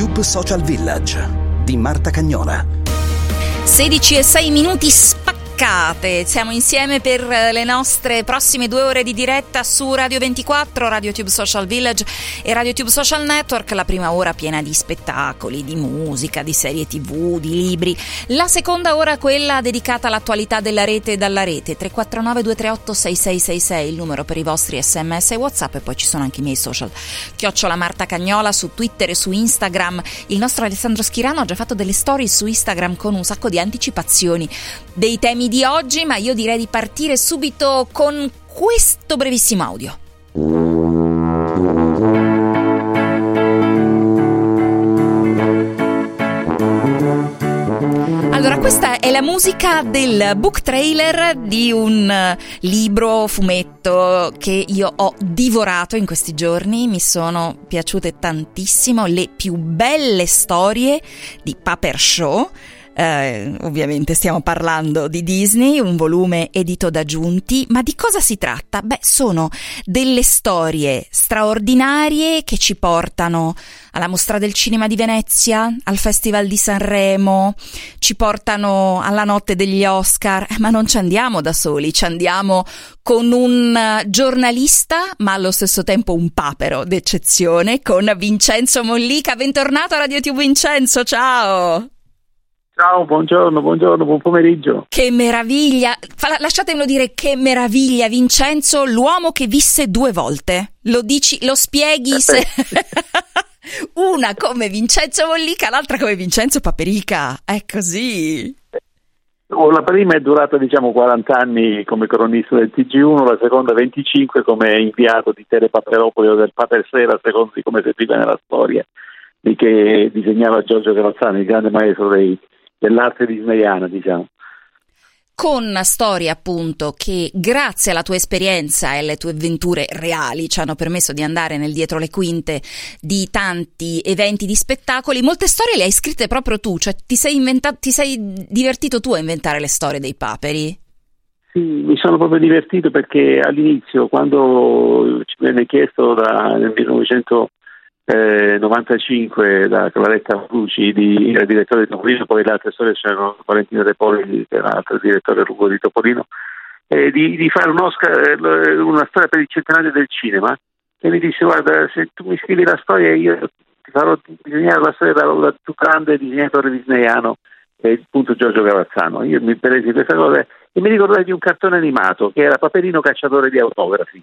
RadioTube Social Village di Marta Cagnola. 16 e 6 minuti spaccati siamo insieme per eh, le nostre prossime due ore di diretta su Radio 24, Radio Tube Social Village e Radio Tube Social Network. La prima ora piena di spettacoli, di musica, di serie tv, di libri. La seconda ora quella dedicata all'attualità della rete e dalla rete. 349 238 6666 il numero per i vostri sms e whatsapp e poi ci sono anche i miei social. Chiocciola Marta Cagnola su Twitter e su Instagram. Il nostro Alessandro Schirano ha già fatto delle storie su Instagram con un sacco di anticipazioni dei temi di oggi, ma io direi di partire subito con questo brevissimo audio. Allora, questa è la musica del book trailer di un libro fumetto che io ho divorato in questi giorni, mi sono piaciute tantissimo, le più belle storie di Paper Show eh, ovviamente stiamo parlando di Disney, un volume edito da Giunti, ma di cosa si tratta? Beh, sono delle storie straordinarie che ci portano alla Mostra del Cinema di Venezia, al Festival di Sanremo, ci portano alla notte degli Oscar, ma non ci andiamo da soli, ci andiamo con un giornalista, ma allo stesso tempo un papero d'eccezione, con Vincenzo Mollica. Bentornato a Radio TV Vincenzo, ciao! Ciao, buongiorno, buongiorno, buon pomeriggio. Che meraviglia! Lasciatemelo dire, che meraviglia, Vincenzo, l'uomo che visse due volte. Lo dici, lo spieghi eh se... Una come Vincenzo Mollica, l'altra come Vincenzo Paperica. È così. Oh, la prima è durata diciamo 40 anni come cronista del TG1, la seconda 25 come inviato di Tele Paperopoli o del Paper Sera, secondo di come si vive nella storia, di che disegnava Giorgio Cavazzani, il grande maestro dei, dell'arte disneyana, diciamo. Con storie appunto che grazie alla tua esperienza e alle tue avventure reali ci hanno permesso di andare nel dietro le quinte di tanti eventi di spettacoli, molte storie le hai scritte proprio tu, cioè ti sei, inventa- ti sei divertito tu a inventare le storie dei paperi? Sì, mi sono proprio divertito perché all'inizio, quando ci venne chiesto da, nel 1900 eh, 95 da Claretta Bruci, di, era direttore di Topolino, poi le altre storie c'erano Valentino De Poli, che era l'altro direttore Rugo di Topolino, eh, di, di, fare un Oscar, eh, una storia per il centenario del cinema e mi disse guarda se tu mi scrivi la storia io ti farò disegnare la storia del più grande disegnatore disneyano è appunto Giorgio Cavazzano. Io mi presi questa cosa e mi ricordai di un cartone animato che era Paperino cacciatore di autografi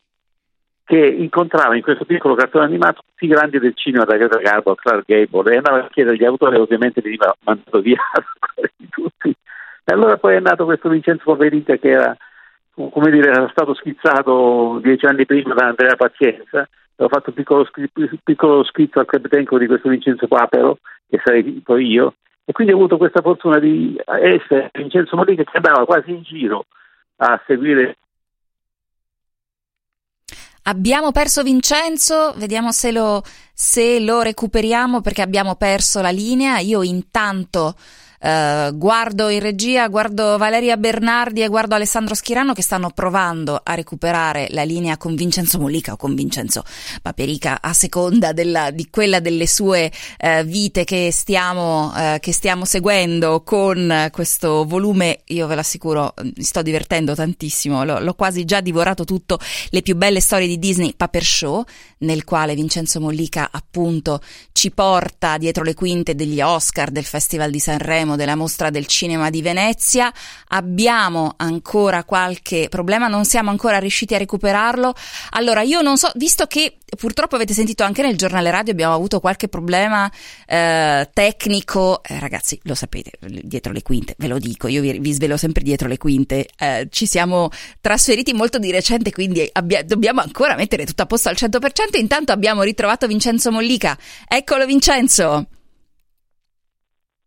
che incontrava in questo piccolo cartone animato tutti i grandi del cinema da Greta Garbo a Clark Gable e andava a chiedere agli autori ovviamente veniva mandato via tutti. E allora poi è nato questo Vincenzo Poverita che era, come dire, era stato schizzato dieci anni prima da Andrea Pazienza, avevo fatto un piccolo, piccolo scritto al Capitenco di questo Vincenzo Papero, che sarei poi io, e quindi ho avuto questa fortuna di essere Vincenzo Molina che andava quasi in giro a seguire Abbiamo perso Vincenzo, vediamo se lo, se lo recuperiamo perché abbiamo perso la linea. Io intanto Uh, guardo in regia, guardo Valeria Bernardi e guardo Alessandro Schirano che stanno provando a recuperare la linea con Vincenzo Mollica o con Vincenzo Paperica a seconda della, di quella delle sue uh, vite che stiamo, uh, che stiamo seguendo con questo volume. Io ve l'assicuro, mi sto divertendo tantissimo, l'ho, l'ho quasi già divorato tutto. Le più belle storie di Disney, Paper Show, nel quale Vincenzo Mollica appunto ci porta dietro le quinte degli Oscar, del Festival di Sanremo della mostra del cinema di Venezia. Abbiamo ancora qualche problema, non siamo ancora riusciti a recuperarlo. Allora, io non so, visto che purtroppo avete sentito anche nel giornale radio abbiamo avuto qualche problema eh, tecnico, eh, ragazzi, lo sapete, dietro le quinte, ve lo dico, io vi, vi svelo sempre dietro le quinte. Eh, ci siamo trasferiti molto di recente, quindi abbia, dobbiamo ancora mettere tutto a posto al 100%. Intanto abbiamo ritrovato Vincenzo Mollica. Eccolo Vincenzo.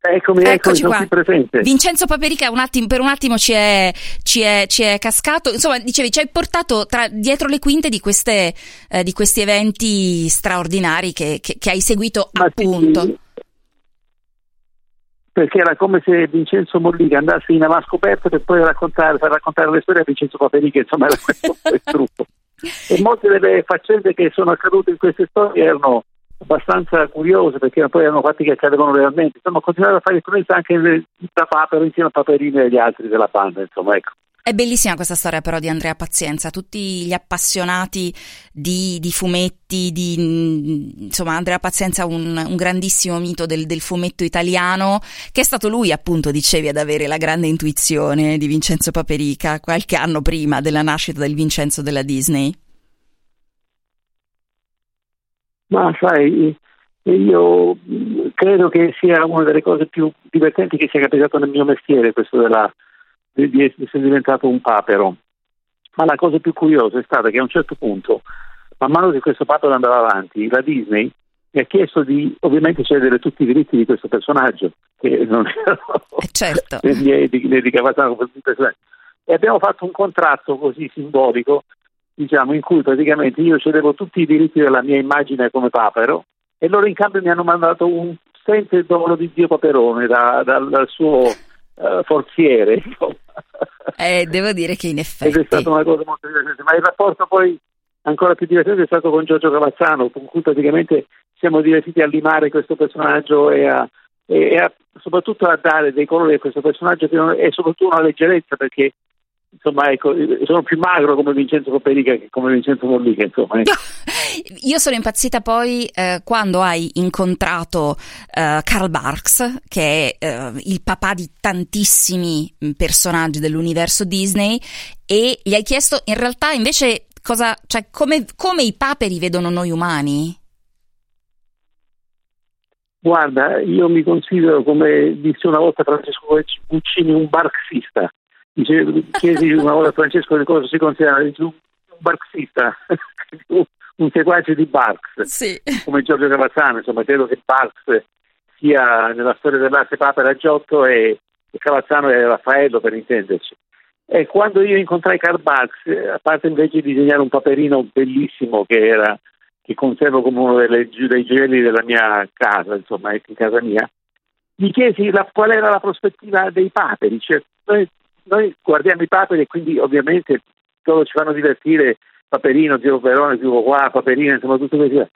Eccomi, eccomi, sono qui presente. Vincenzo Paperica un attimo, per un attimo ci è, ci, è, ci è, cascato. Insomma, dicevi, ci hai portato tra, dietro le quinte di, queste, eh, di questi eventi straordinari che, che, che hai seguito Ma appunto. Sì, perché era come se Vincenzo Mollica andasse in avanscoperto per poi raccontare, far raccontare le storie a Vincenzo Paperica, insomma era questo il trucco. E molte delle faccende che sono accadute in queste storie erano abbastanza curiose perché poi erano fatti che accadevano realmente. Insomma, ho continuato a fare esperienza anche da Papero insieme a Paperini e gli altri della banda, insomma, ecco. È bellissima questa storia però di Andrea Pazienza, tutti gli appassionati di, di fumetti, di, insomma Andrea Pazienza un, un grandissimo mito del, del, fumetto italiano, che è stato lui appunto, dicevi, ad avere la grande intuizione di Vincenzo Paperica qualche anno prima della nascita del Vincenzo della Disney. Ma sai, io credo che sia una delle cose più divertenti che sia capitato nel mio mestiere, questo della, di, essere diventato un papero. Ma la cosa più curiosa è stata che a un certo punto, man mano che questo papero andava avanti, la Disney mi ha chiesto di ovviamente cedere tutti i diritti di questo personaggio, che non erano eh certo. di Cavazzano E abbiamo fatto un contratto così simbolico diciamo, in cui praticamente io cedevo tutti i diritti della mia immagine come papero e loro in cambio mi hanno mandato un semplice dono di Dio Paperone da, da, dal suo uh, forziere. Eh, devo dire che in effetti... Ed è stata una cosa molto divertente, ma il rapporto poi ancora più divertente è stato con Giorgio Cavazzano, con cui praticamente siamo divertiti a limare questo personaggio e a, e a, soprattutto a dare dei colori a questo personaggio che e soprattutto una leggerezza perché insomma, ecco, sono più magro come Vincenzo Coperica che come Vincenzo Mollica, insomma. Ecco. Io sono impazzita poi eh, quando hai incontrato eh, Karl Barks, che è eh, il papà di tantissimi mm, personaggi dell'universo Disney, e gli hai chiesto in realtà invece cosa, cioè, come, come i paperi vedono noi umani? Guarda, io mi considero, come disse una volta Francesco Guccini, un barxista. Dice, chiesi una volta a Francesco di cosa si considera un marxista, un seguace di Barks, sì. come Giorgio Cavazzano, insomma credo che Barks sia nella storia dell'arte Papa Giotto e, e Cavazzano è Raffaello per intenderci. E quando io incontrai Karl Barks, a parte invece di disegnare un paperino bellissimo che era che conservo come uno delle, dei gioielli della mia casa, insomma, in casa mia, gli chiesi la, qual era la prospettiva dei paperi, cioè noi noi guardiamo i paperi e quindi ovviamente loro ci fanno divertire Paperino, Zio Perone, Zio qua, Paperino, insomma tutto questo.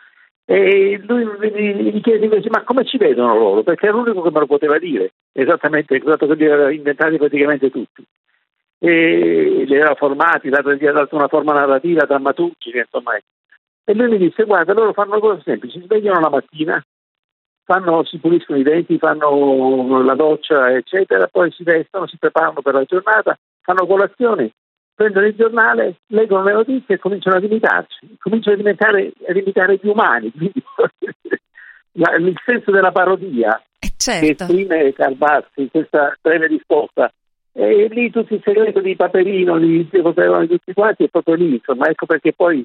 E lui mi chiede invece ma come ci vedono loro? Perché è l'unico che me lo poteva dire, esattamente, dato che li aveva inventati praticamente tutti. E li aveva formati, gli ha dato una forma narrativa, drammaturgica, insomma. E lui mi disse guarda, loro fanno cose semplici, si svegliano la mattina, fanno, si puliscono i denti, fanno la doccia, eccetera, poi si vestono, si preparano per la giornata, fanno colazione, prendono il giornale, leggono le notizie e cominciano ad imitarci, cominciano a diventare a imitare gli umani. Quindi, la, il senso della parodia eh certo. che esprime Calbassi in questa breve risposta. E lì tutto il segreto di Paperino, di Paperino, di tutti quanti è proprio lì, insomma, ecco perché poi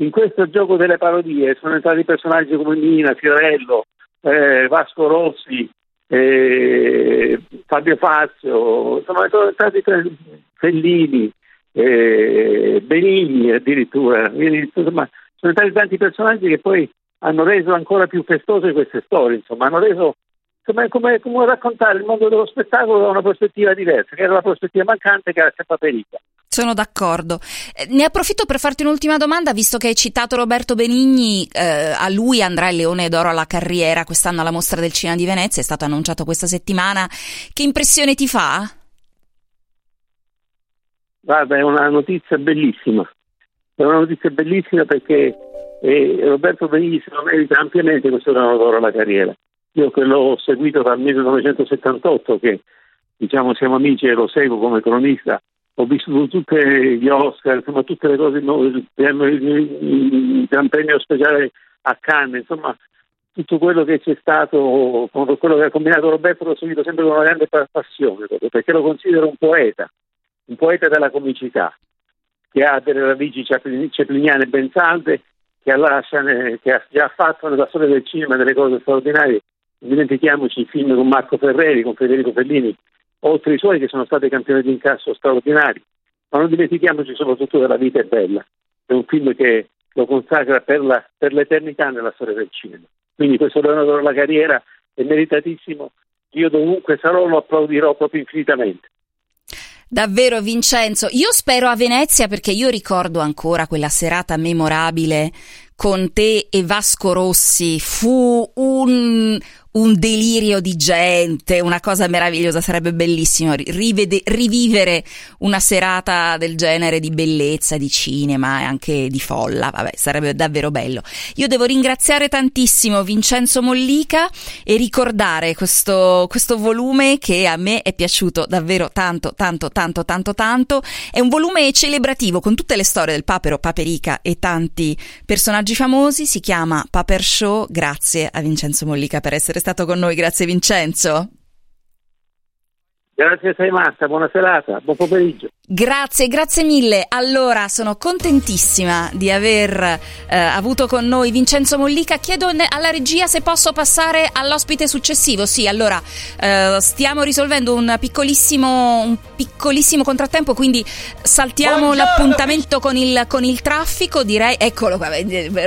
in questo gioco delle parodie sono entrati personaggi come Nina, Fiorello, eh, Vasco Rossi, eh, Fabio Fazio, sono stati Fellini, eh, Benigni addirittura, insomma, sono stati tanti personaggi che poi hanno reso ancora più festose queste storie, insomma, hanno reso come, come, come raccontare il mondo dello spettacolo da una prospettiva diversa, che era la prospettiva mancante che era sempre Perica. Sono d'accordo. Eh, ne approfitto per farti un'ultima domanda, visto che hai citato Roberto Benigni, eh, a lui andrà il Leone d'Oro alla carriera quest'anno alla Mostra del Cinema di Venezia, è stato annunciato questa settimana. Che impressione ti fa? Guarda, è una notizia bellissima. È una notizia bellissima perché eh, Roberto Benigni se lo merita ampiamente questo d'Oro alla carriera. Io che l'ho seguito dal 1978, che diciamo siamo amici e lo seguo come cronista, ho visto tutti gli Oscar, insomma tutte le cose, il, Gran Premio speciale a Cannes, insomma tutto quello che c'è stato, quello che ha combinato Roberto l'ho seguito sempre con una grande passione, perché lo considero un poeta, un poeta della comicità, che ha delle radici cepliniane ben salde, che, lascia, che ha già fatto nella storia del cinema delle cose straordinarie. Non dimentichiamoci i film con Marco Ferreri, con Federico Fellini, oltre ai suoi che sono stati campioni di incasso straordinari. Ma non dimentichiamoci soprattutto della vita è bella. È un film che lo consacra per, la, per l'eternità nella storia del cinema. Quindi questo Leonardo della carriera è meritatissimo. Io dovunque sarò lo applaudirò proprio infinitamente. Davvero Vincenzo, io spero a Venezia perché io ricordo ancora quella serata memorabile con te e Vasco Rossi. Fu un, un delirio di gente, una cosa meravigliosa, sarebbe bellissimo rivede, rivivere una serata del genere di bellezza, di cinema e anche di folla, vabbè, sarebbe davvero bello. Io devo ringraziare tantissimo Vincenzo Mollica e ricordare questo, questo volume che a me è piaciuto davvero tanto, tanto, tanto, tanto, tanto. È un volume celebrativo con tutte le storie del papero, Paperica e tanti personaggi famosi, si chiama Paper Show, grazie a Vincenzo Mollica per essere stato con noi, grazie Vincenzo. Grazie a sei Marta, buona serata, buon pomeriggio. Grazie, grazie mille. Allora, sono contentissima di aver eh, avuto con noi Vincenzo Mollica. Chiedo alla regia se posso passare all'ospite successivo. Sì, allora, eh, stiamo risolvendo un piccolissimo, un piccolissimo contrattempo, quindi saltiamo Buongiorno. l'appuntamento con il, con il, traffico, direi. Eccolo qua,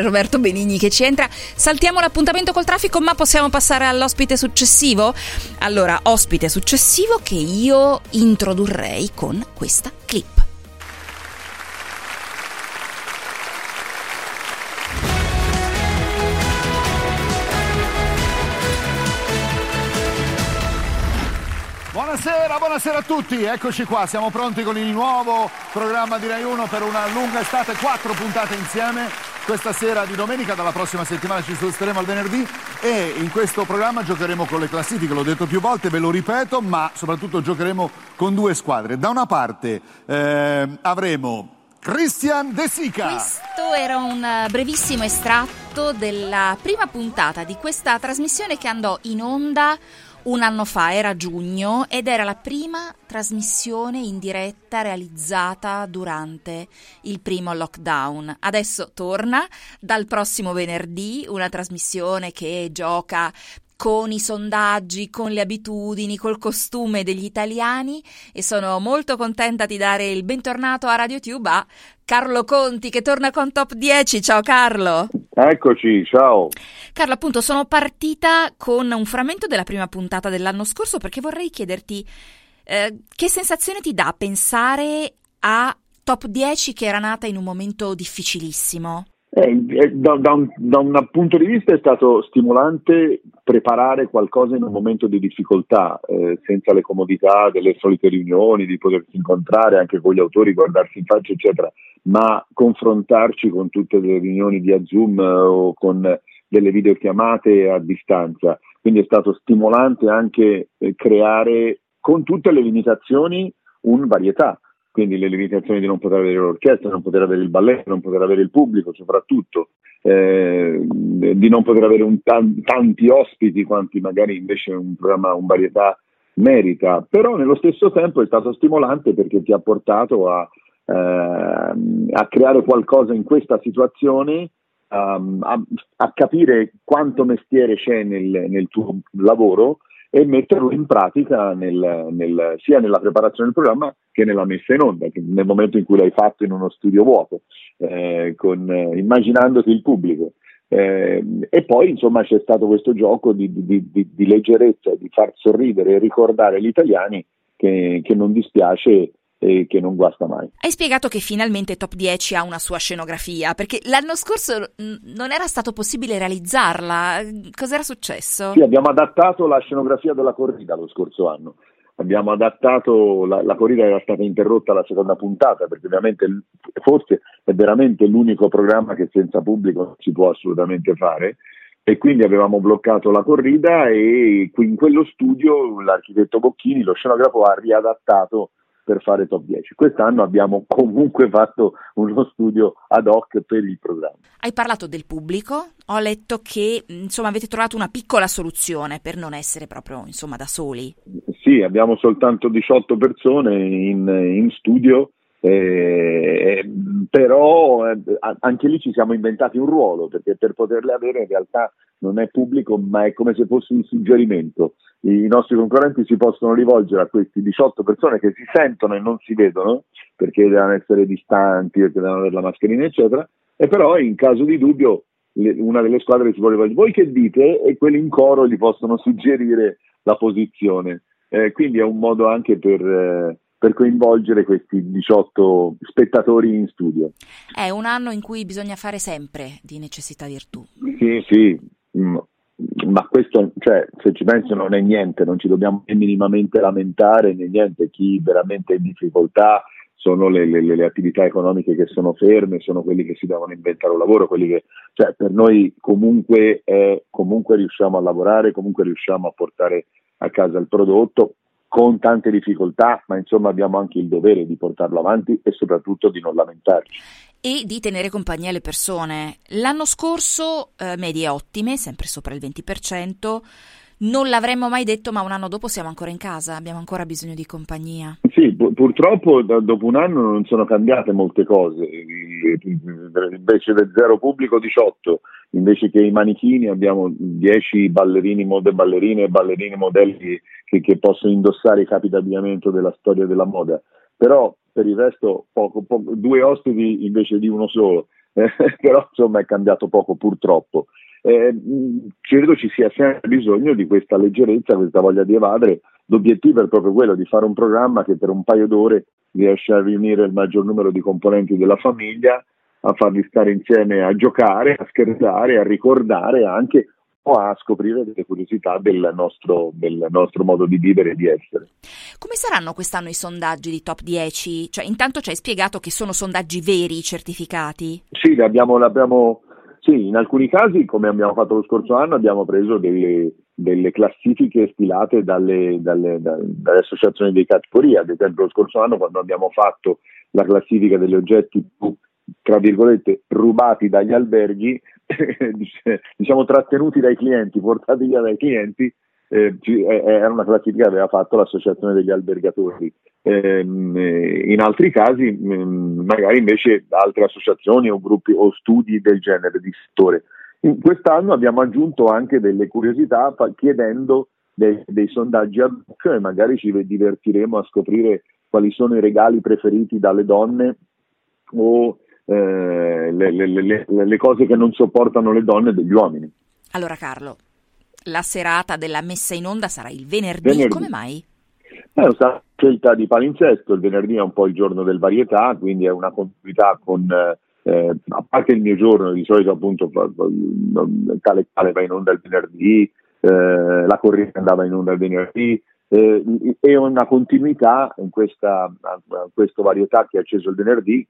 Roberto Benigni che ci entra. Saltiamo l'appuntamento col traffico, ma possiamo passare all'ospite successivo? Allora, ospite successivo che io introdurrei con questa clip. Buonasera, buonasera a tutti, eccoci qua, siamo pronti con il nuovo programma di Rai 1 per una lunga estate, quattro puntate insieme questa sera di domenica, dalla prossima settimana ci sposteremo al venerdì e in questo programma giocheremo con le classifiche, l'ho detto più volte, ve lo ripeto, ma soprattutto giocheremo con due squadre. Da una parte eh, avremo Christian De Sica. Questo era un brevissimo estratto della prima puntata di questa trasmissione che andò in onda un anno fa, era giugno, ed era la prima trasmissione in diretta realizzata durante il primo lockdown. Adesso torna dal prossimo venerdì una trasmissione che gioca con i sondaggi, con le abitudini, col costume degli italiani e sono molto contenta di dare il bentornato a RadioTube a Carlo Conti che torna con Top 10. Ciao Carlo! Eccoci, ciao! Carlo, appunto, sono partita con un frammento della prima puntata dell'anno scorso perché vorrei chiederti eh, che sensazione ti dà pensare a Top 10 che era nata in un momento difficilissimo? Eh, eh, da, da, un, da, un, punto di vista è stato stimolante preparare qualcosa in un momento di difficoltà, eh, senza le comodità delle solite riunioni, di potersi incontrare anche con gli autori, guardarsi in faccia, eccetera, ma confrontarci con tutte le riunioni via Zoom eh, o con delle videochiamate a distanza. Quindi è stato stimolante anche eh, creare con tutte le limitazioni un varietà quindi le limitazioni di non poter avere l'orchestra, non poter avere il balletto, non poter avere il pubblico soprattutto, eh, di non poter avere un t- tanti ospiti quanti magari invece un programma, un varietà merita, però nello stesso tempo è stato stimolante perché ti ha portato a, eh, a creare qualcosa in questa situazione, um, a, a, capire quanto mestiere c'è nel, nel tuo lavoro e metterlo in pratica nel, nel, sia nella preparazione del programma che nella messa in onda, nel momento in cui l'hai fatto in uno studio vuoto, eh, con, eh, immaginandoti il pubblico. Eh, e poi insomma c'è stato questo gioco di, di, di, di leggerezza, di far sorridere e ricordare gli italiani che, che non dispiace e che non guasta mai. Hai spiegato che finalmente Top 10 ha una sua scenografia, perché l'anno scorso non era stato possibile realizzarla. Cos'era successo? Sì, abbiamo adattato la scenografia della corrida lo scorso anno. Abbiamo adattato, la, la corrida era stata interrotta alla seconda puntata, perché ovviamente forse è veramente l'unico programma che senza pubblico non si può assolutamente fare e quindi avevamo bloccato la corrida e in quello studio l'architetto Bocchini, lo scenografo, ha riadattato per fare top 10. Quest'anno abbiamo comunque fatto uno studio ad hoc per il programma. Hai parlato del pubblico, ho letto che insomma avete trovato una piccola soluzione per non essere proprio insomma da soli. Sì, abbiamo soltanto 18 persone in, in studio eh, però eh, anche lì ci siamo inventati un ruolo perché per poterle avere in realtà non è pubblico ma è come se fosse un suggerimento. I nostri concorrenti si possono rivolgere a questi 18 persone che si sentono e non si vedono perché devono essere distanti, perché devono avere la mascherina eccetera. E però in caso di dubbio le, una delle squadre si può rivolgere. Voi che dite? E quelli in coro gli possono suggerire la posizione. Eh, quindi è un modo anche per eh, per coinvolgere questi 18 spettatori in studio. È un anno in cui bisogna fare sempre di necessità virtù. Sì, sì, mm, ma questo, cioè, se ci penso, non è niente, non ci dobbiamo minimamente lamentare né niente. Chi veramente è in difficoltà sono le, le, le, attività economiche che sono ferme, sono quelli che si devono inventare un lavoro, quelli che, cioè, per noi comunque, eh, comunque riusciamo a lavorare, comunque riusciamo a portare a casa il prodotto con tante difficoltà, ma insomma abbiamo anche il dovere di portarlo avanti e soprattutto di non lamentarci. E di tenere compagnia alle persone. L'anno scorso eh, medie ottime, sempre sopra il 20%. Non l'avremmo mai detto, ma un anno dopo siamo ancora in casa, abbiamo ancora bisogno di compagnia. Sì, pu- purtroppo da, dopo un anno non sono cambiate molte cose. Invece del zero pubblico 18, invece che i manichini abbiamo 10 ballerini, mod- ballerine e ballerini modelli che, che possono indossare i capi d'abbigliamento della storia della moda, però per il resto poco, poco, due ospiti invece di uno solo, eh, però insomma è cambiato poco purtroppo. Eh, credo ci sia sempre bisogno di questa leggerezza, questa voglia di evadere. L'obiettivo è proprio quello di fare un programma che per un paio d'ore riesce a riunire il maggior numero di componenti della famiglia, a farli stare insieme a giocare, a scherzare, a ricordare anche o a scoprire delle curiosità del nostro, del nostro, modo di vivere e di essere. Come saranno quest'anno i sondaggi di top 10? Cioè, intanto ci hai spiegato che sono sondaggi veri, certificati? Sì, abbiamo, l'abbiamo, sì, in alcuni casi, come abbiamo fatto lo scorso anno, abbiamo preso delle, delle classifiche stilate dalle, dalle, dalle, associazioni di categoria. Ad esempio, lo scorso anno, quando abbiamo fatto la classifica degli oggetti più tra virgolette, rubati dagli alberghi, diciamo trattenuti dai clienti, portati via dai clienti, eh, era una classifica che aveva fatto l'associazione degli albergatori. Eh, in altri casi, magari invece altre associazioni o gruppi o studi del genere di settore. In quest'anno abbiamo aggiunto anche delle curiosità chiedendo dei, dei sondaggi ad hoc e magari ci divertiremo a scoprire quali sono i regali preferiti dalle donne o eh, le, le, le, le, cose che non sopportano le donne degli uomini. Allora Carlo, la serata della messa in onda sarà il venerdì, venerdì. come mai? È una scelta di palinsesto, il venerdì è un po' il giorno del varietà, quindi è una continuità con, eh, a parte il mio giorno, di solito appunto tale tale va in onda il venerdì, eh, la corrente andava in onda il venerdì, eh, e una continuità in questa questo varietà che è acceso il venerdì,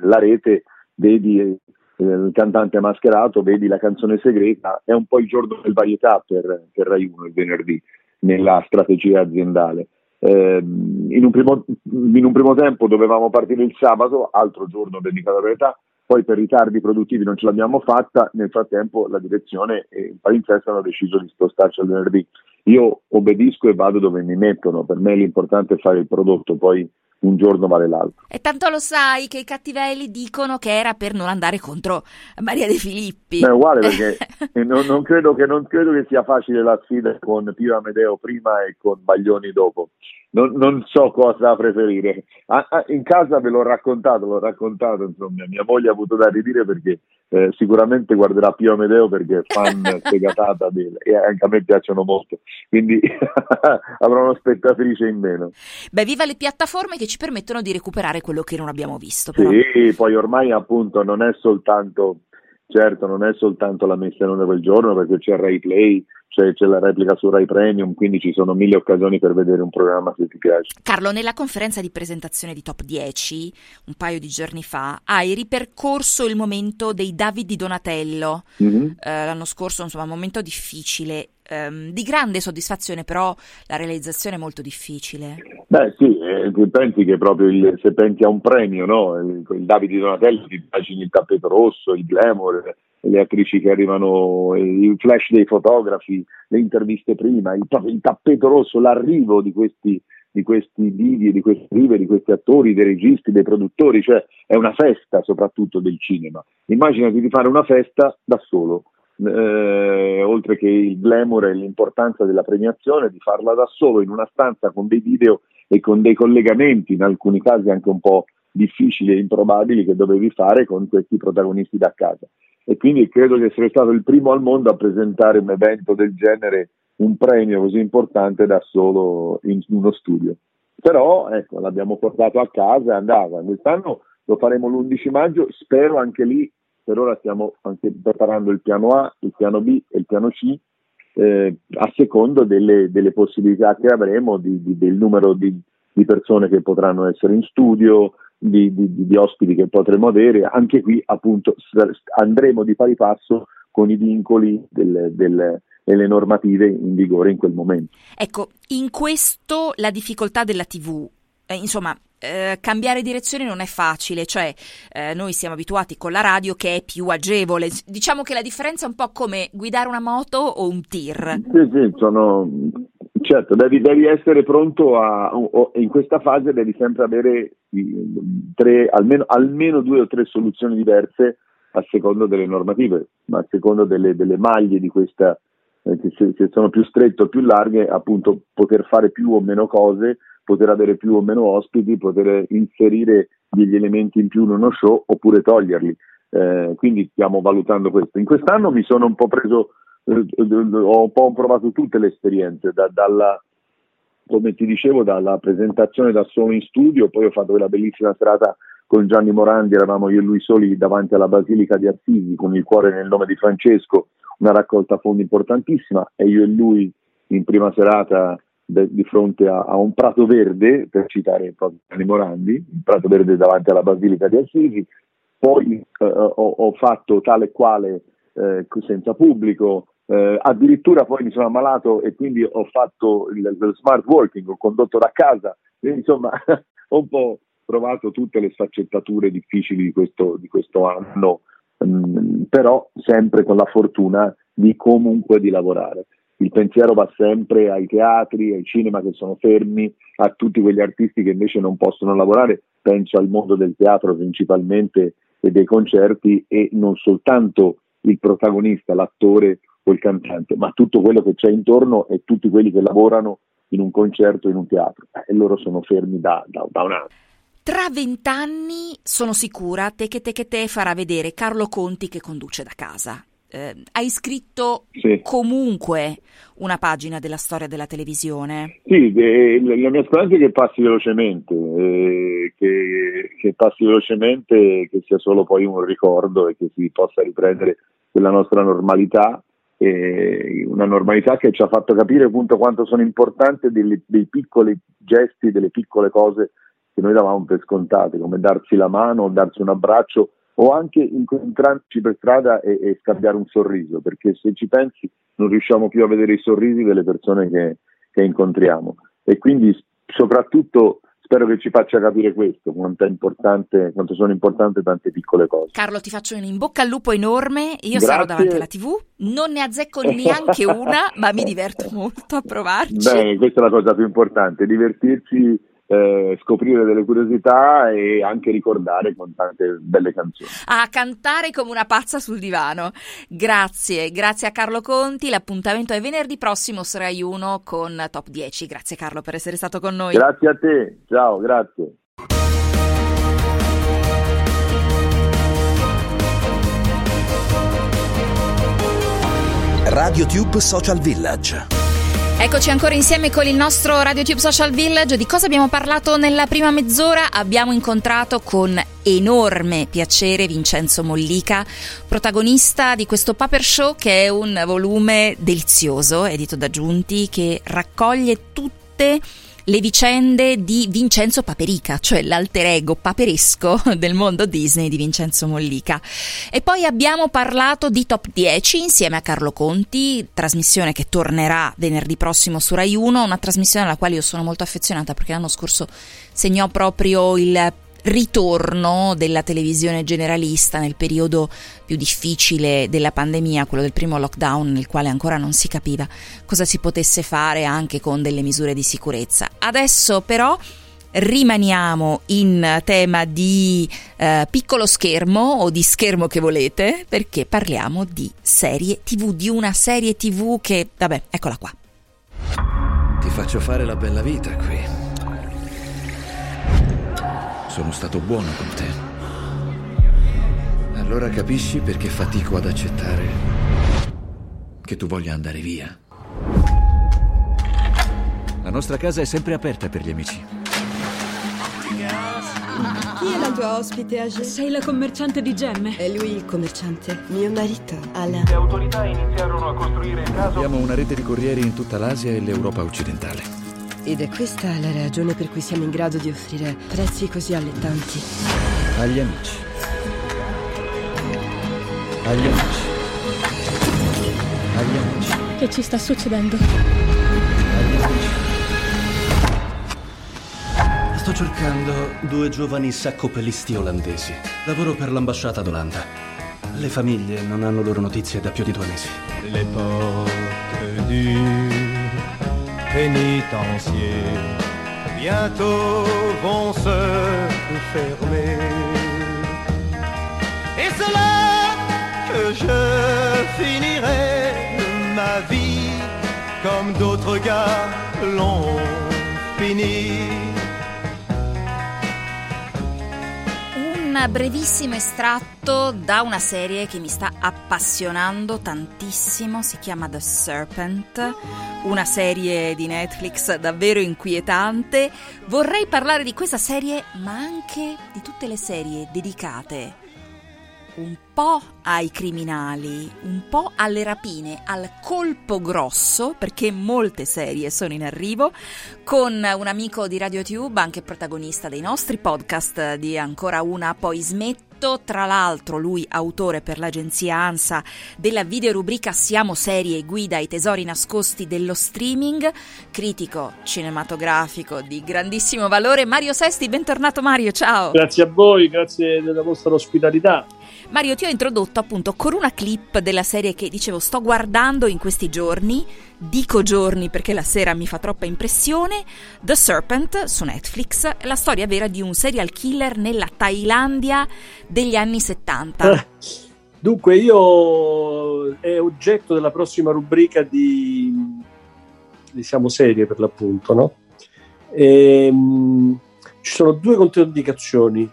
la rete, vedi eh, il cantante mascherato, vedi la canzone segreta, è un po' il giorno del varietà per, per Rai 1 il venerdì nella strategia aziendale. Eh, in, un primo, in, un primo, tempo dovevamo partire il sabato, altro giorno dedicato alla varietà, poi per ritardi produttivi non ce l'abbiamo fatta, nel frattempo la direzione e il palinsesto hanno deciso di spostarci al venerdì. Io obbedisco e vado dove mi mettono, per me l'importante è fare il prodotto, poi un giorno vale l'altro. E tanto lo sai che i cattivelli dicono che era per non andare contro Maria De Filippi. È uguale perché non, non, credo che, non, credo che, sia facile la sfida con Pio Amedeo prima e con Baglioni dopo non, non, so cosa preferire. Ah, ah, in casa ve l'ho raccontato, l'ho raccontato, insomma, mia moglie ha avuto da ridire perché eh, sicuramente guarderà Pio Amedeo perché è fan sfegatata e anche a me piacciono molto, quindi avrò una spettatrice in meno. Beh, viva le piattaforme che ci permettono di recuperare quello che non abbiamo visto. Però. Sì, poi ormai appunto non è soltanto certo non è soltanto la messa in onda quel giorno perché c'è Rai Play, c'è, c'è, la replica su Rai Premium, quindi ci sono mille occasioni per vedere un programma se ti piace. Carlo, nella conferenza di presentazione di Top 10, un paio di giorni fa, hai ripercorso il momento dei David di Donatello. Mm-hmm. Eh, l'anno scorso, insomma, un momento difficile. Um, di grande soddisfazione, però la realizzazione è molto difficile. Beh, sì, eh, pensi che proprio il, se pensi a un premio, no? il, il Davide Donatello, ti immagini il tappeto rosso, il glamour, le attrici che arrivano, il flash dei fotografi, le interviste prima, il, il tappeto rosso, l'arrivo di questi, di questi divi, di questi rive, di questi attori, dei registi, dei produttori, cioè è una festa soprattutto del cinema. Immaginati di fare una festa da solo, eh, oltre che il glamour e l'importanza della premiazione, di farla da solo in una stanza con dei video e con dei collegamenti, in alcuni casi anche un po' difficili e improbabili, che dovevi fare con questi protagonisti da casa e quindi credo di essere stato il primo al mondo a presentare un evento del genere, un premio così importante da solo in uno studio. però ecco, l'abbiamo portato a casa e andava. Quest'anno lo faremo l'11 maggio, spero anche lì, per ora stiamo anche preparando il piano A, il piano B e il piano C, eh, a secondo delle, delle, possibilità che avremo, di, di, del numero di, di, persone che potranno essere in studio, di, di, ospiti che potremo avere. Anche qui appunto andremo di pari passo con i vincoli del, del, delle normative in vigore in quel momento. Ecco, in questo la difficoltà della TV, eh, insomma, eh, cambiare direzione non è facile, cioè eh, noi siamo abituati con la radio che è più agevole. Diciamo che la differenza è un po' come guidare una moto o un tir. Sì, sì, sono... certo, devi, devi essere pronto a... in questa fase devi sempre avere tre, almeno, almeno due o tre soluzioni diverse a seconda delle normative, ma a seconda delle, delle maglie di questa, eh, se, se, sono più strette o più larghe, appunto poter fare più o meno cose poter avere più o meno ospiti, poter inserire degli elementi in più in uno show oppure toglierli. Eh, quindi stiamo valutando questo. In quest'anno mi sono un po' preso, ho un po' provato tutte le esperienze, da, dalla, come ti dicevo, dalla presentazione da solo in studio, poi ho fatto quella bellissima serata con Gianni Morandi, eravamo io e lui soli davanti alla Basilica di Assisi con il cuore nel nome di Francesco, una raccolta fondi importantissima e io e lui in prima serata de, di fronte a, a, un prato verde, per citare Gianni Morandi, un prato verde davanti alla Basilica di Assisi, poi eh, ho, ho, fatto tale e quale eh, senza pubblico, eh, addirittura poi mi sono ammalato e quindi ho fatto il, il smart working, ho condotto da casa, e, insomma ho un po' provato tutte le sfaccettature difficili di questo, di questo anno, mh, mm, però sempre con la fortuna di comunque di lavorare. Il pensiero va sempre ai teatri, ai cinema che sono fermi, a tutti quegli artisti che invece non possono lavorare, penso al mondo del teatro principalmente e dei concerti e non soltanto il protagonista, l'attore o il cantante, ma tutto quello che c'è intorno e tutti quelli che lavorano in un concerto, in un teatro e loro sono fermi da, da, da un anno. Tra vent'anni sono sicura te che te che te farà vedere Carlo Conti che conduce da casa eh, hai scritto sì. comunque una pagina della storia della televisione. Sì, eh, la mia speranza è che passi velocemente, eh, che, che, passi velocemente, che sia solo poi un ricordo e che si possa riprendere quella nostra normalità, una normalità che ci ha fatto capire appunto quanto sono importanti dei, dei piccoli gesti, delle piccole cose che noi davamo per scontate, come darsi la mano, darsi un abbraccio o anche incontrarci per strada e, e, scambiare un sorriso, perché se ci pensi non riusciamo più a vedere i sorrisi delle persone che, che incontriamo. E quindi soprattutto spero che ci faccia capire questo, quanto, quanto, sono importanti tante piccole cose. Carlo, ti faccio un in bocca al lupo enorme, io Grazie. sarò davanti alla tv, non ne azzecco neanche una, ma mi diverto molto a provarci. Bene, questa è la cosa più importante, divertirsi eh, scoprire delle curiosità e anche ricordare con tante belle canzoni. A cantare come una pazza sul divano. Grazie, grazie a Carlo Conti. L'appuntamento è venerdì prossimo su Rai 1 con Top 10. Grazie Carlo per essere stato con noi. Grazie a te, ciao, grazie. RadioTube Social Village Eccoci ancora insieme con il nostro RadioTube Social Village. Di cosa abbiamo parlato nella prima mezz'ora? Abbiamo incontrato con enorme piacere Vincenzo Mollica, protagonista di questo Paper Show che è un volume delizioso, edito da Giunti, che raccoglie tutte le vicende di Vincenzo Paperica, cioè l'alter ego paperesco del mondo Disney di Vincenzo Mollica. E poi abbiamo parlato di Top 10 insieme a Carlo Conti, trasmissione che tornerà venerdì prossimo su Rai 1, una trasmissione alla quale io sono molto affezionata perché l'anno scorso segnò proprio il ritorno della televisione generalista nel periodo più difficile della pandemia, quello del primo lockdown, nel quale ancora non si capiva cosa si potesse fare anche con delle misure di sicurezza. Adesso però rimaniamo in tema di eh, piccolo schermo o di schermo che volete, perché parliamo di serie TV, di una serie TV che, vabbè, eccola qua. Ti faccio fare la bella vita qui. Sono stato buono con te. Allora capisci perché fatico ad accettare che tu voglia andare via. La nostra casa è sempre aperta per gli amici. Chi è la tua ospite Agé? Sei la commerciante di gemme. È lui il commerciante. Mio marito, Alain. Le autorità iniziarono a costruire in caso... Abbiamo una rete di corrieri in tutta l'Asia e l'Europa occidentale. Ed è questa la ragione per cui siamo in grado di offrire prezzi così allettanti. Agli amici. Agli amici. Agli amici. Che ci sta succedendo? Agli amici. Sto cercando due giovani saccopelisti olandesi. Lavoro per l'ambasciata d'Olanda. Le famiglie non hanno loro notizie da più di due mesi. Les portes du pénitencier bientôt vont se fermer. Et c'est là que je finirai ma vie comme d'autres gars l'ont fini. Brevissimo estratto da una serie che mi sta appassionando tantissimo, si chiama The Serpent, una serie di Netflix davvero inquietante. Vorrei parlare di questa serie, ma anche di tutte le serie dedicate un po' ai criminali, un po' alle rapine, al colpo grosso, perché molte serie sono in arrivo, con un amico di RadioTube, anche protagonista dei nostri podcast di Ancora una, poi smetto. Tra l'altro, lui autore per l'agenzia ANSA della videorubrica Siamo serie guida ai tesori nascosti dello streaming, critico cinematografico di grandissimo valore. Mario Sesti, bentornato Mario, ciao! Grazie a voi, grazie della vostra ospitalità. Mario, ti ho introdotto appunto con una clip della serie che dicevo sto guardando in questi giorni, dico giorni perché la sera mi fa troppa impressione, The Serpent su Netflix, la storia vera di un serial killer nella Thailandia degli anni 70. Dunque io è oggetto della prossima rubrica di, di Siamo Serie per l'appunto, no? E, um, ci sono due controindicazioni.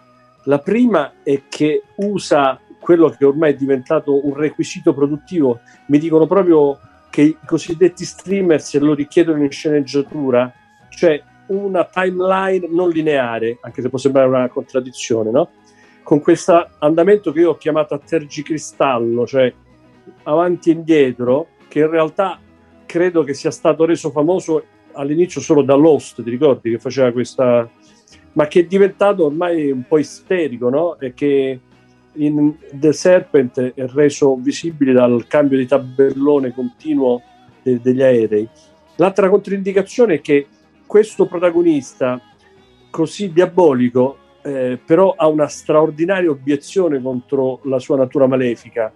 La prima è che usa quello che ormai è diventato un requisito produttivo. Mi dicono proprio che i cosiddetti streamer se lo richiedono in sceneggiatura, cioè una timeline non lineare, anche se può sembrare una contraddizione, no? Con questo andamento che io ho chiamato a tergicristallo, cioè avanti e indietro, che in realtà credo che sia stato reso famoso all'inizio solo da Lost, ti ricordi che faceva questa ma che è diventato ormai un po' isterico, no? E che in The Serpent è reso visibile dal cambio di tabellone continuo de- degli aerei. L'altra controindicazione è che questo protagonista così diabolico eh, però ha una straordinaria obiezione contro la sua natura malefica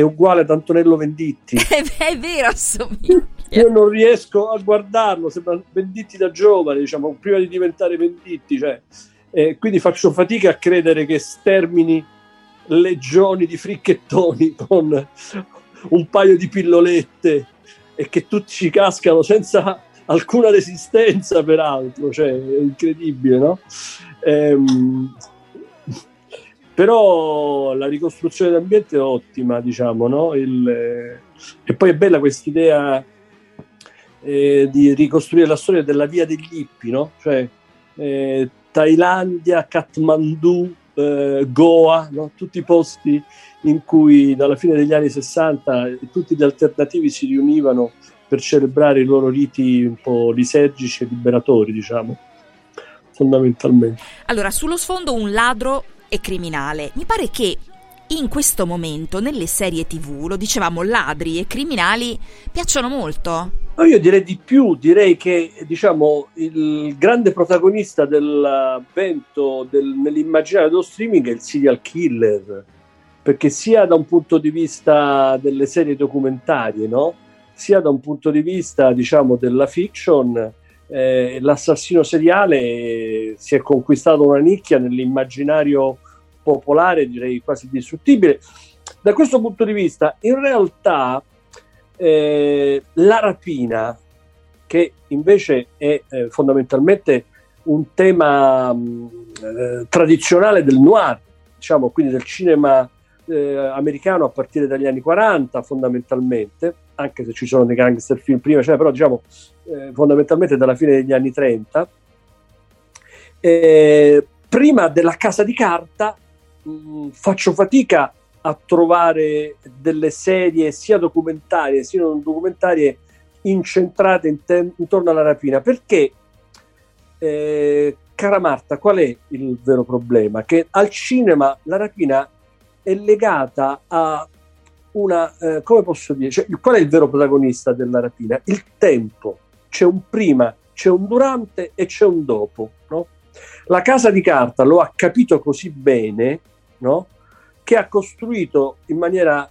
è uguale ad Antonello Venditti è vero assomiglia io non riesco a guardarlo, sembra Venditti da giovane, diciamo, prima di diventare Venditti, cioè, eh, quindi faccio fatica a credere che stermini legioni di fricchettoni con un paio di pillolette e che tutti ci cascano senza alcuna resistenza, peraltro, cioè, è incredibile, no? Ehm, però la ricostruzione d'ambiente è ottima, diciamo, no? Il, eh, e poi è bella questa idea eh, di ricostruire la storia della via degli Ippi, no? cioè eh, Thailandia, Kathmandu, eh, Goa, no? tutti i posti in cui dalla fine degli anni 60 tutti gli alternativi si riunivano per celebrare i loro riti un po' lisergici e liberatori, diciamo, fondamentalmente. Allora, sullo sfondo un ladro e criminale. Mi pare che in questo momento nelle serie tv, lo dicevamo, ladri e criminali piacciono molto. No, io direi di più, direi che diciamo, il grande protagonista dell'avvento del, nell'immaginario dello streaming è il serial killer, perché sia da un punto di vista delle serie documentarie, no? sia da un punto di vista diciamo, della fiction, eh, l'assassino seriale si è conquistato una nicchia nell'immaginario popolare, direi quasi distruttibile. Da questo punto di vista, in realtà eh, la rapina, che invece è eh, fondamentalmente un tema mh, eh, tradizionale del noir, diciamo quindi del cinema eh, americano a partire dagli anni 40 fondamentalmente, anche se ci sono dei gangster film prima, cioè, però diciamo eh, fondamentalmente dalla fine degli anni 30. prima della casa di carta mh, mm, faccio fatica a trovare delle serie sia documentarie sia non documentarie incentrate in te- intorno alla rapina perché eh, cara Marta qual è il vero problema? che al cinema la rapina è legata a una eh, come posso dire cioè, qual è il vero protagonista della rapina? il tempo c'è un prima c'è un durante e c'è un dopo no? la casa di carta lo ha capito così bene no? che ha costruito in maniera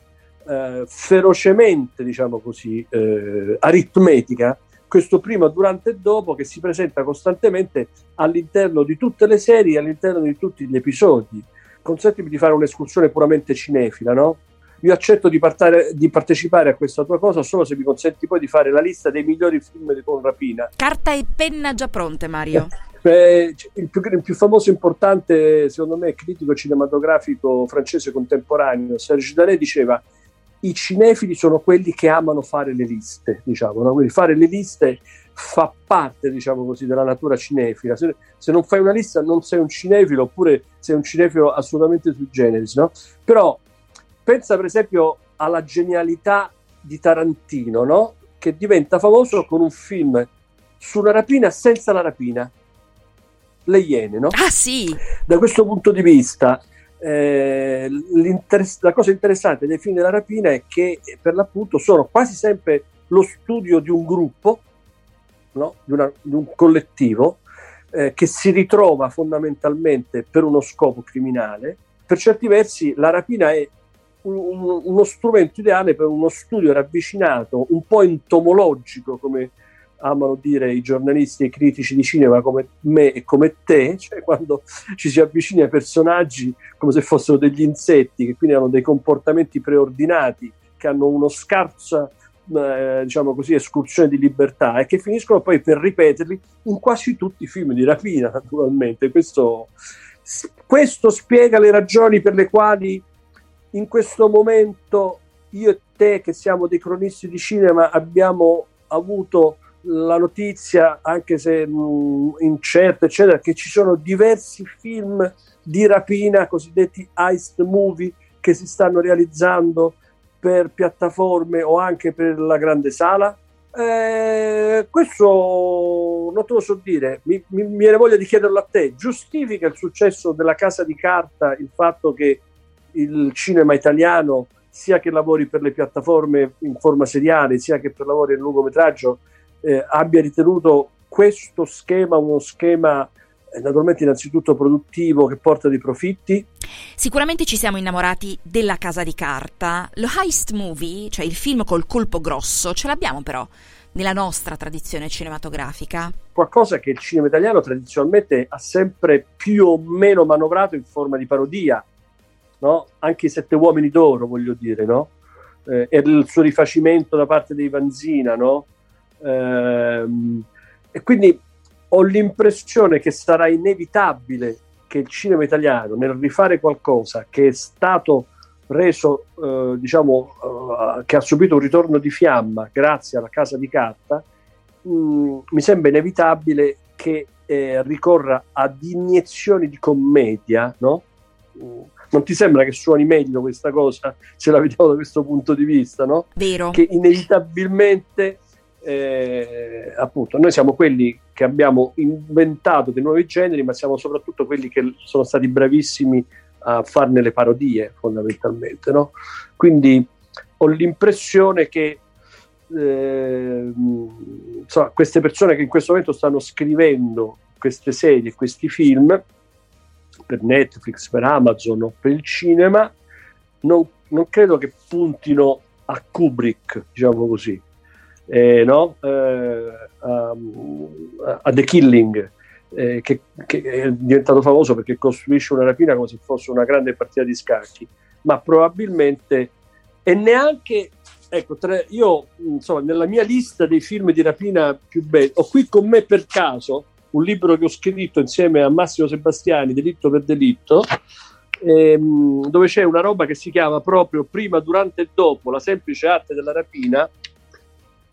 eh, ferocemente, diciamo così, eh, aritmetica, questo prima, durante e dopo che si presenta costantemente all'interno di tutte le serie, all'interno di tutti gli episodi. Consentimi di fare un'escursione puramente cinefila, no? Io accetto di, partare, di, partecipare a questa tua cosa solo se mi consenti poi di fare la lista dei migliori film Con Rapina. Carta e penna già pronte, Mario. Eh, il, più, il, più, famoso e importante, secondo me, critico cinematografico francese contemporaneo, Serge Dallet, diceva i cinefili sono quelli che amano fare le liste, diciamo, no? quindi fare le liste fa parte, diciamo così, della natura cinefila. Se, se, non fai una lista non sei un cinefilo, oppure sei un cinefilo assolutamente sui generis, no? Però pensa per esempio alla genialità di Tarantino, no? Che diventa famoso con un film sulla rapina senza la rapina le Iene, no? Ah sì! Da questo punto di vista, eh, la cosa interessante dei film della rapina è che per l'appunto sono quasi sempre lo studio di un gruppo, no? di, una, di, un collettivo, eh, che si ritrova fondamentalmente per uno scopo criminale. Per certi versi la rapina è un, un, uno strumento ideale per uno studio ravvicinato, un po' entomologico, come amano dire i giornalisti e i critici di cinema come me e come te, cioè quando ci si avvicina ai personaggi come se fossero degli insetti, che quindi hanno dei comportamenti preordinati, che hanno uno scarsa eh, diciamo così, escursione di libertà e che finiscono poi per ripeterli in quasi tutti i film di rapina, naturalmente. Questo, questo spiega le ragioni per le quali in questo momento io e te, che siamo dei cronisti di cinema, abbiamo avuto la notizia, anche se mh, incerta, eccetera, che ci sono diversi film di rapina, cosiddetti heist movie, che si stanno realizzando per piattaforme o anche per la grande sala. Eh, questo non te lo so dire, mi, mi, mi viene voglia di chiederlo a te. Giustifica il successo della Casa di Carta il fatto che il cinema italiano, sia che lavori per le piattaforme in forma seriale, sia che per lavori in lungometraggio, eh, abbia ritenuto questo schema uno schema eh, naturalmente innanzitutto produttivo che porta dei profitti. Sicuramente ci siamo innamorati della casa di carta. Lo heist movie, cioè il film col colpo grosso, ce l'abbiamo però nella nostra tradizione cinematografica. Qualcosa che il cinema italiano tradizionalmente ha sempre più o meno manovrato in forma di parodia, no? Anche i Sette Uomini d'Oro, voglio dire, no? Eh, e il suo rifacimento da parte dei Vanzina, no? Ehm, e quindi ho l'impressione che sarà inevitabile che il cinema italiano nel rifare qualcosa che è stato reso, eh, diciamo, eh, che ha subito un ritorno di fiamma grazie alla casa di carta, mh, mm, mi sembra inevitabile che eh, ricorra ad iniezioni di commedia, no? Non ti sembra che suoni meglio questa cosa se la vediamo da questo punto di vista, no? Vero. Che inevitabilmente eh, appunto noi siamo quelli che abbiamo inventato dei nuovi generi, ma siamo soprattutto quelli che sono stati bravissimi a farne le parodie fondamentalmente. No? Quindi ho l'impressione che eh, insomma, queste persone che in questo momento stanno scrivendo queste serie, questi film per Netflix, per Amazon o per il cinema, non, non credo che puntino a Kubrick, diciamo così eh, no? eh, um, a The Killing, eh, che, che, è diventato famoso perché costruisce una rapina come se fosse una grande partita di scacchi, ma probabilmente e neanche ecco, tra, io insomma, nella mia lista dei film di rapina più belli, ho qui con me per caso un libro che ho scritto insieme a Massimo Sebastiani, Delitto per Delitto, ehm, dove c'è una roba che si chiama proprio Prima, Durante e Dopo, la semplice arte della rapina,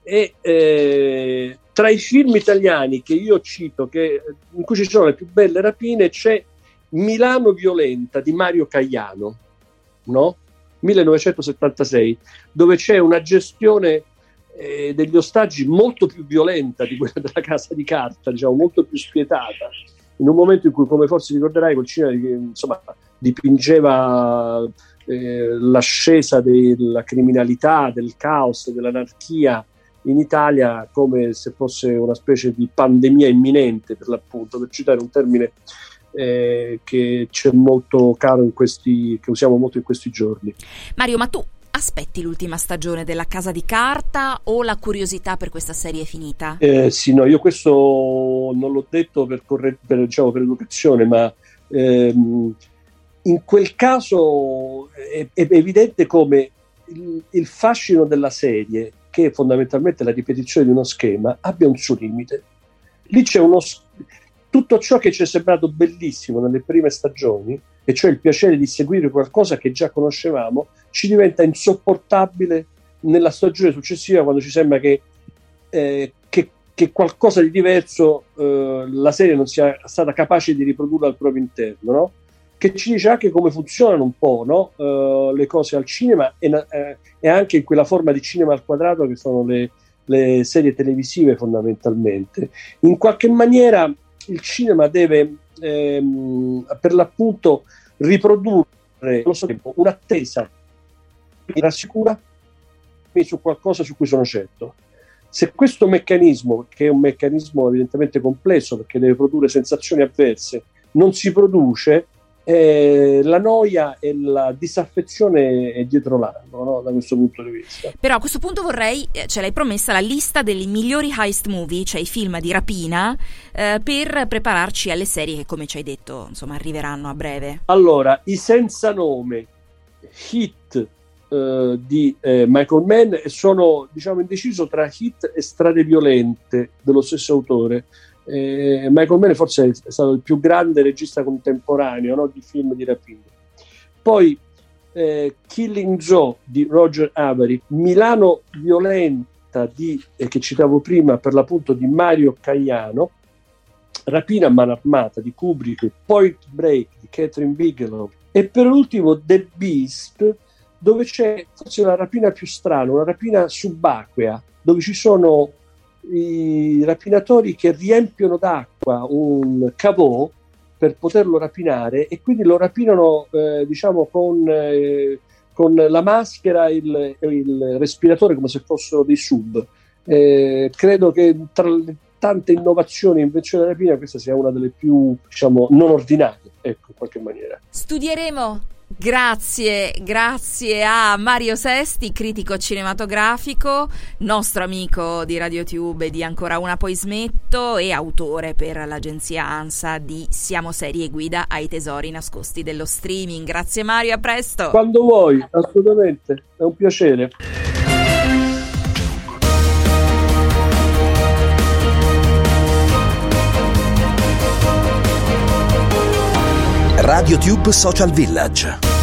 e eh, tra i film italiani che io cito, che, in cui ci sono le più belle rapine, c'è Milano Violenta di Mario Cagliano, no? 1976, dove c'è una gestione eh, degli ostaggi molto più violenta di quella della casa di carta, diciamo, molto più spietata. In un momento in cui, come forse ricorderai, quel cinema insomma, dipingeva eh, l'ascesa della criminalità, del caos, dell'anarchia in Italia come se fosse una specie di pandemia imminente, per l'appunto, per citare un termine eh, che c'è molto caro in questi, che usiamo molto in questi giorni. Mario, ma tu aspetti l'ultima stagione della Casa di Carta o la curiosità per questa serie è finita? Eh, sì, no, io questo non l'ho detto per, corre- per, diciamo, per educazione, ma ehm, in quel caso è, è evidente come il, il, fascino della serie, che è fondamentalmente la ripetizione di uno schema, abbia un suo limite. Lì c'è uno, tutto ciò che ci è sembrato bellissimo nelle prime stagioni, e cioè il piacere di seguire qualcosa che già conoscevamo, ci diventa insopportabile nella stagione successiva quando ci sembra che, eh, che, che qualcosa di diverso eh, la serie non sia stata capace di riprodurre al proprio interno, no? che ci dice anche come funzionano un po' no? uh, le cose al cinema e, eh, e, anche in quella forma di cinema al quadrato che sono le, le serie televisive fondamentalmente. In qualche maniera il cinema deve ehm, per l'appunto riprodurre so, un'attesa mi rassicura su qualcosa su cui sono certo. Se questo meccanismo, che è un meccanismo evidentemente complesso perché deve produrre sensazioni avverse, non si produce, eh, la noia e la disaffezione è dietro l'angolo no? da questo punto di vista. Però a questo punto vorrei, eh, ce l'hai promessa, la lista dei migliori heist movie, cioè i film di rapina, eh, per prepararci alle serie che come ci hai detto insomma arriveranno a breve. Allora, i senza nome, hit eh, di eh, Michael Mann sono diciamo indeciso tra hit e strade violente dello stesso autore eh, Michael Mann forse è stato il più grande regista contemporaneo no, di film di rapina. Poi eh, Killing Joe di Roger Avery, Milano Violenta di, eh, che citavo prima per l'appunto di Mario Cagliano, Rapina a armata di Kubrick, Point Break di Catherine Bigelow e per ultimo The Beast dove c'è forse la rapina più strana, una rapina subacquea dove ci sono i rapinatori che riempiono d'acqua un cavò per poterlo rapinare e quindi lo rapinano eh, diciamo con, eh, con, la maschera e il, il, respiratore come se fossero dei sub. Eh, credo che tra le tante innovazioni e invenzioni della rapina questa sia una delle più diciamo non ordinarie, ecco in qualche maniera. Studieremo Grazie, grazie a Mario Sesti, critico cinematografico, nostro amico di RadioTube di Ancora una poi smetto e autore per l'agenzia ANSA di Siamo serie guida ai tesori nascosti dello streaming. Grazie Mario, a presto. Quando vuoi, assolutamente, è un piacere. RadioTube Social Village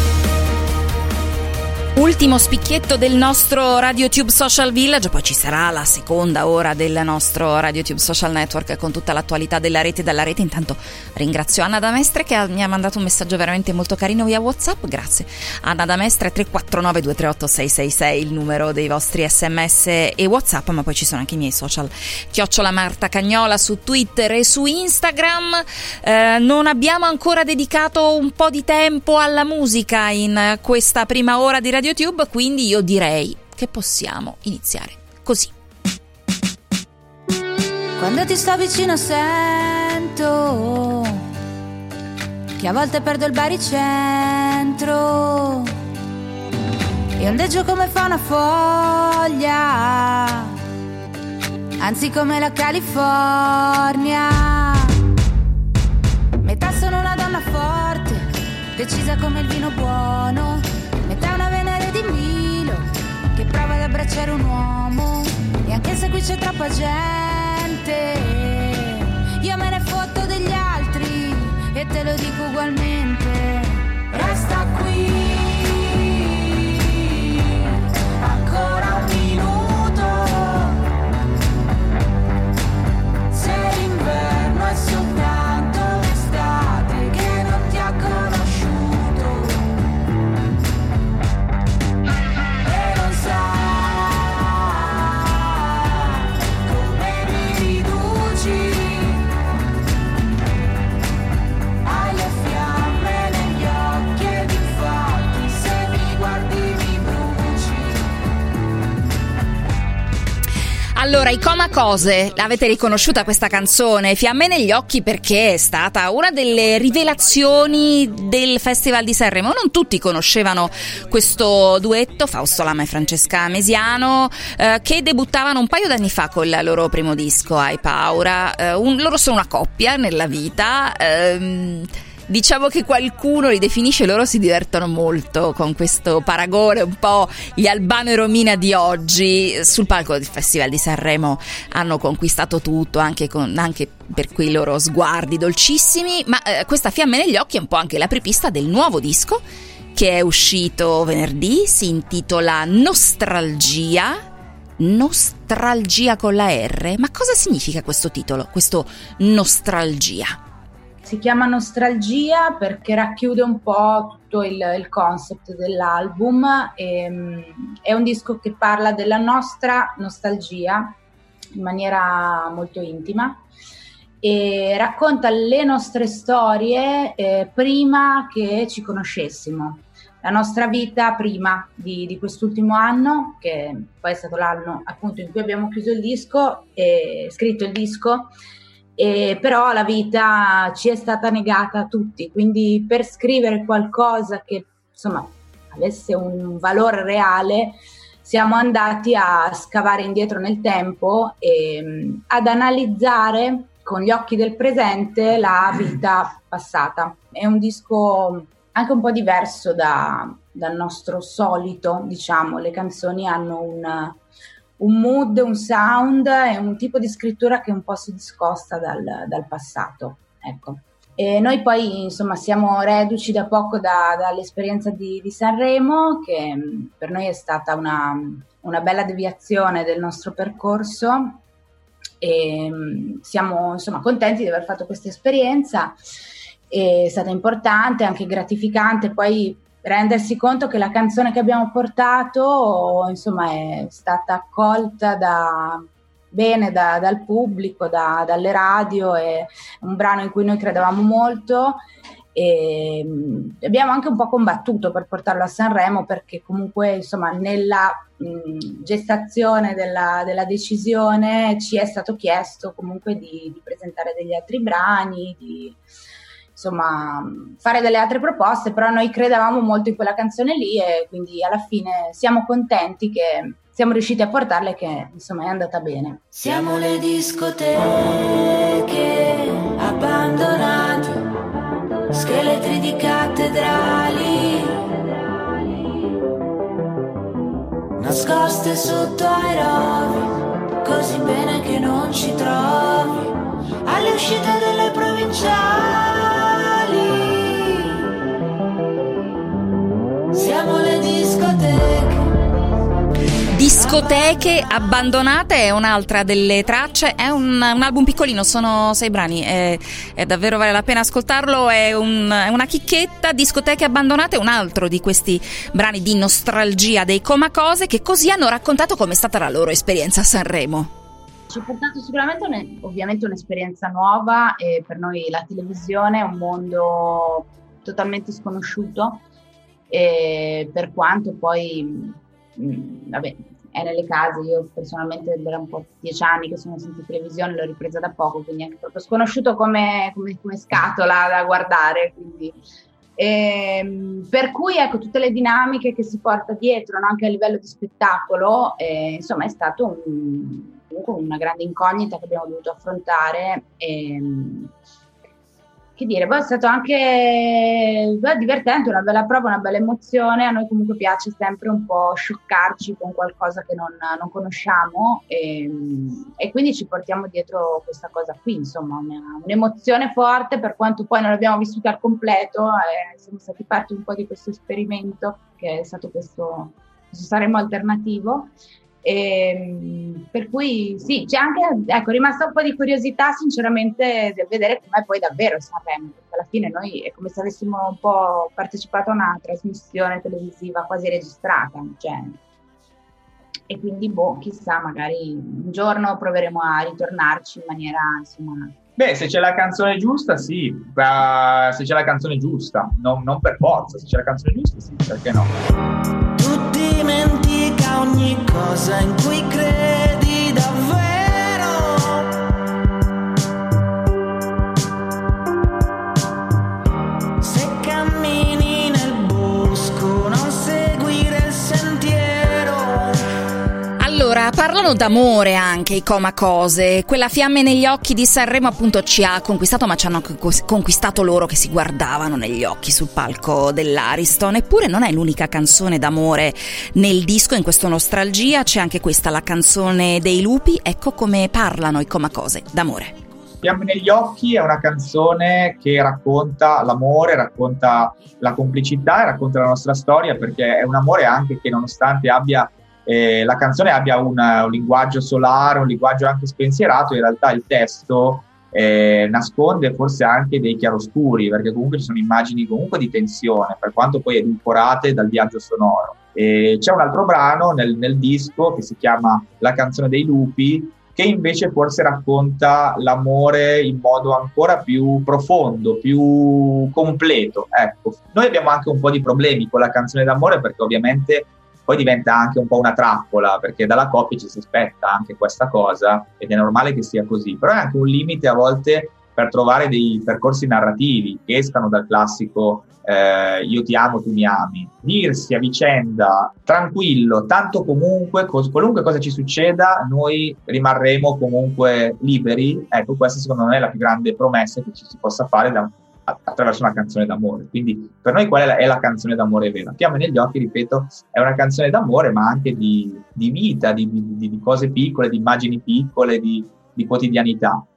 Ultimo spicchietto del nostro RadioTube Social Village, poi ci sarà la seconda ora del nostro RadioTube Social Network con tutta l'attualità della rete e dalla rete. Intanto ringrazio Anna Damestre che mi ha mandato un messaggio veramente molto carino via WhatsApp. Grazie. Anna Damestre 349 238 666 il numero dei vostri sms e WhatsApp, ma poi ci sono anche i miei social. Chiocciola Marta Cagnola su Twitter e su Instagram. Eh, non abbiamo ancora dedicato un po' di tempo alla musica in questa prima ora di Radio YouTube, quindi io direi che possiamo iniziare così. Quando ti sto vicino sento che a volte perdo il baricentro e ondeggio come fa una foglia, anzi come la California. Metà sono una donna forte, decisa come il vino buono, ad abbracciare un uomo e anche se qui c'è troppa gente io me ne fotto degli altri e te lo dico ugualmente. Resta qui Coma Cose, l'avete riconosciuta questa canzone? Fiamme negli occhi perché è stata una delle rivelazioni del Festival di Sanremo. Non tutti conoscevano questo duetto, Fausto Lama e Francesca Mesiano, eh, che debuttavano un paio d'anni fa con il loro primo disco, Hai Paura. Eh, un, loro sono una coppia nella vita. Ehm, Diciamo che qualcuno li definisce, loro si divertono molto con questo paragone, un po' gli Albano e Romina di oggi. Sul palco del Festival di Sanremo hanno conquistato tutto, anche, con, anche per quei loro sguardi dolcissimi, ma eh, questa fiamme negli occhi è un po' anche la prepista del nuovo disco che è uscito venerdì, si intitola Nostralgia. Nostralgia con la R. Ma cosa significa questo titolo, questo Nostralgia? Si chiama Nostalgia perché racchiude un po' tutto il, il concept dell'album. E, um, è un disco che parla della nostra nostalgia in maniera molto intima e racconta le nostre storie eh, prima che ci conoscessimo. La nostra vita prima di, di, quest'ultimo anno, che poi è stato l'anno appunto in cui abbiamo chiuso il disco e scritto il disco, e però la vita ci è stata negata a tutti, quindi per scrivere qualcosa che insomma avesse un valore reale siamo andati a scavare indietro nel tempo e mm, ad analizzare con gli occhi del presente la vita passata. È un disco anche un po' diverso da, dal nostro solito, diciamo, le canzoni hanno un un mood, un sound e un tipo di scrittura che un po' si discosta dal, dal passato. Ecco. E noi poi insomma siamo reduci da poco da, dall'esperienza di, di, Sanremo, che mm, per noi è stata una, una bella deviazione del nostro percorso e mm, siamo insomma contenti di aver fatto questa esperienza. È stata importante, anche gratificante poi rendersi conto che la canzone che abbiamo portato insomma è stata accolta da, bene da, dal pubblico, da, dalle radio, è un brano in cui noi credevamo molto e abbiamo anche un po' combattuto per portarlo a Sanremo perché comunque insomma nella mh, gestazione della, della, decisione ci è stato chiesto comunque di, di presentare degli altri brani, di, insomma fare delle altre proposte, però noi credevamo molto in quella canzone lì e quindi alla fine siamo contenti che siamo riusciti a portarla e che insomma è andata bene. Siamo le discoteche abbandonate, scheletri di cattedrali, nascoste sotto ai rovi, così bene che non ci trovi, alle uscite delle provinciali. Siamo le discoteche. Discoteche abbandonate è un'altra delle tracce, è un, un album piccolino, sono sei brani, è, è, davvero vale la pena ascoltarlo, è, un, è, una chicchetta, Discoteche abbandonate è un altro di questi brani di nostalgia dei Comacose che così hanno raccontato come è stata la loro esperienza a Sanremo. Ci ha portato sicuramente un, ovviamente un'esperienza nuova e per noi la televisione è un mondo totalmente sconosciuto e per quanto poi, mh, mm, vabbè, è nelle case, io personalmente era un po' dieci anni che sono senza televisione, l'ho ripresa da poco, quindi è proprio sconosciuto come, come, come scatola da guardare, quindi... E, ehm, per cui ecco tutte le dinamiche che si porta dietro no? anche a livello di spettacolo eh, insomma è stato un, comunque una grande incognita che abbiamo dovuto affrontare e, ehm, che dire, poi è stato anche beh, divertente, una bella prova, una bella emozione. A noi comunque piace sempre un po' scioccarci con qualcosa che non, non conosciamo e, e, quindi ci portiamo dietro questa cosa qui, insomma, una, un'emozione forte per quanto poi non l'abbiamo vissuta al completo, eh, siamo stati parte un po' di questo esperimento che è stato questo, questo saremo alternativo e, ehm, per cui sì, c'è anche, ecco, rimasta un po' di curiosità sinceramente del vedere com'è poi davvero Sanremo, perché alla fine noi è come se avessimo un po' partecipato a una trasmissione televisiva quasi registrata, cioè, e quindi boh, chissà, magari un giorno proveremo a ritornarci in maniera insomma... Beh, se c'è la canzone giusta, sì, uh, se c'è la canzone giusta, non, non per forza, se c'è la canzone giusta, sì, perché no? Tu dimentica ogni cosa in cui credi davvero Parlano d'amore anche i Coma Cose. Quella fiamme negli occhi di Sanremo appunto ci ha conquistato, ma ci hanno conquistato loro che si guardavano negli occhi sul palco dell'Ariston. Eppure non è l'unica canzone d'amore nel disco, in questo Nostalgia c'è anche questa, la canzone dei lupi. Ecco come parlano i Coma Cose d'amore. Fiamme negli occhi è una canzone che racconta l'amore, racconta la complicità e racconta la nostra storia perché è un amore anche che nonostante abbia eh, la canzone abbia una, un linguaggio solare, un linguaggio anche spensierato, in realtà il testo eh, nasconde forse anche dei chiaroscuri, perché comunque ci sono immagini comunque di tensione, per quanto poi edulcorate dal viaggio sonoro. E c'è un altro brano nel, nel disco che si chiama La canzone dei lupi, che invece forse racconta l'amore in modo ancora più profondo, più completo. Ecco, noi abbiamo anche un po' di problemi con la canzone d'amore perché ovviamente poi diventa anche un po' una trappola perché dalla coppia ci si aspetta anche questa cosa ed è normale che sia così, però è anche un limite a volte per trovare dei percorsi narrativi che escano dal classico eh, io ti amo, tu mi ami. Dirsi a vicenda tranquillo, tanto comunque, cos- qualunque cosa ci succeda, noi rimarremo comunque liberi. Ecco, questa secondo me è la più grande promessa che ci si possa fare da, attraverso una canzone d'amore. Quindi per noi qual è la, è la canzone d'amore vera? Fiamme negli occhi, ripeto, è una canzone d'amore, ma anche di, di vita, di, di, di, cose piccole, di immagini piccole, di, di quotidianità.